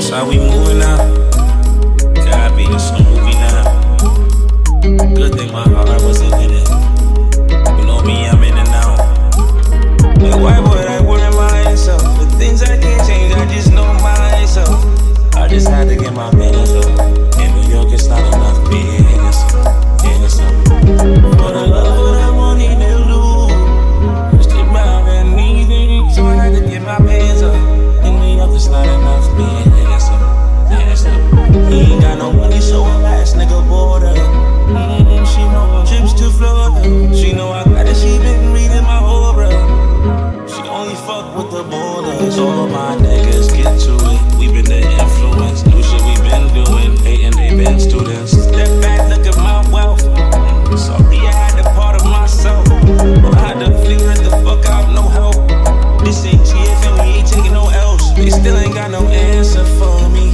That's how we moving now. Copy, it's a movie now. Good thing my heart wasn't in it. You know me, I'm in it now. And why would I worry myself? The things I can't change, I just know myself. I just had to get my it's not enough being innocent. innocent. He ain't got no money, so I last nigga border. Mm, she know I trips to Florida. She know I got it, she been reading my aura. She only fuck with the borders. All my niggas get to it. We been the influence. Still ain't got no answer for me.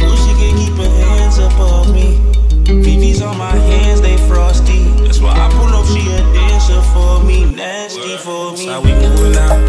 Wish she could keep her hands above me. VV's on my hands, they frosty. That's why I pull up, she a dancer for me. Nasty for me. That's how we moving now.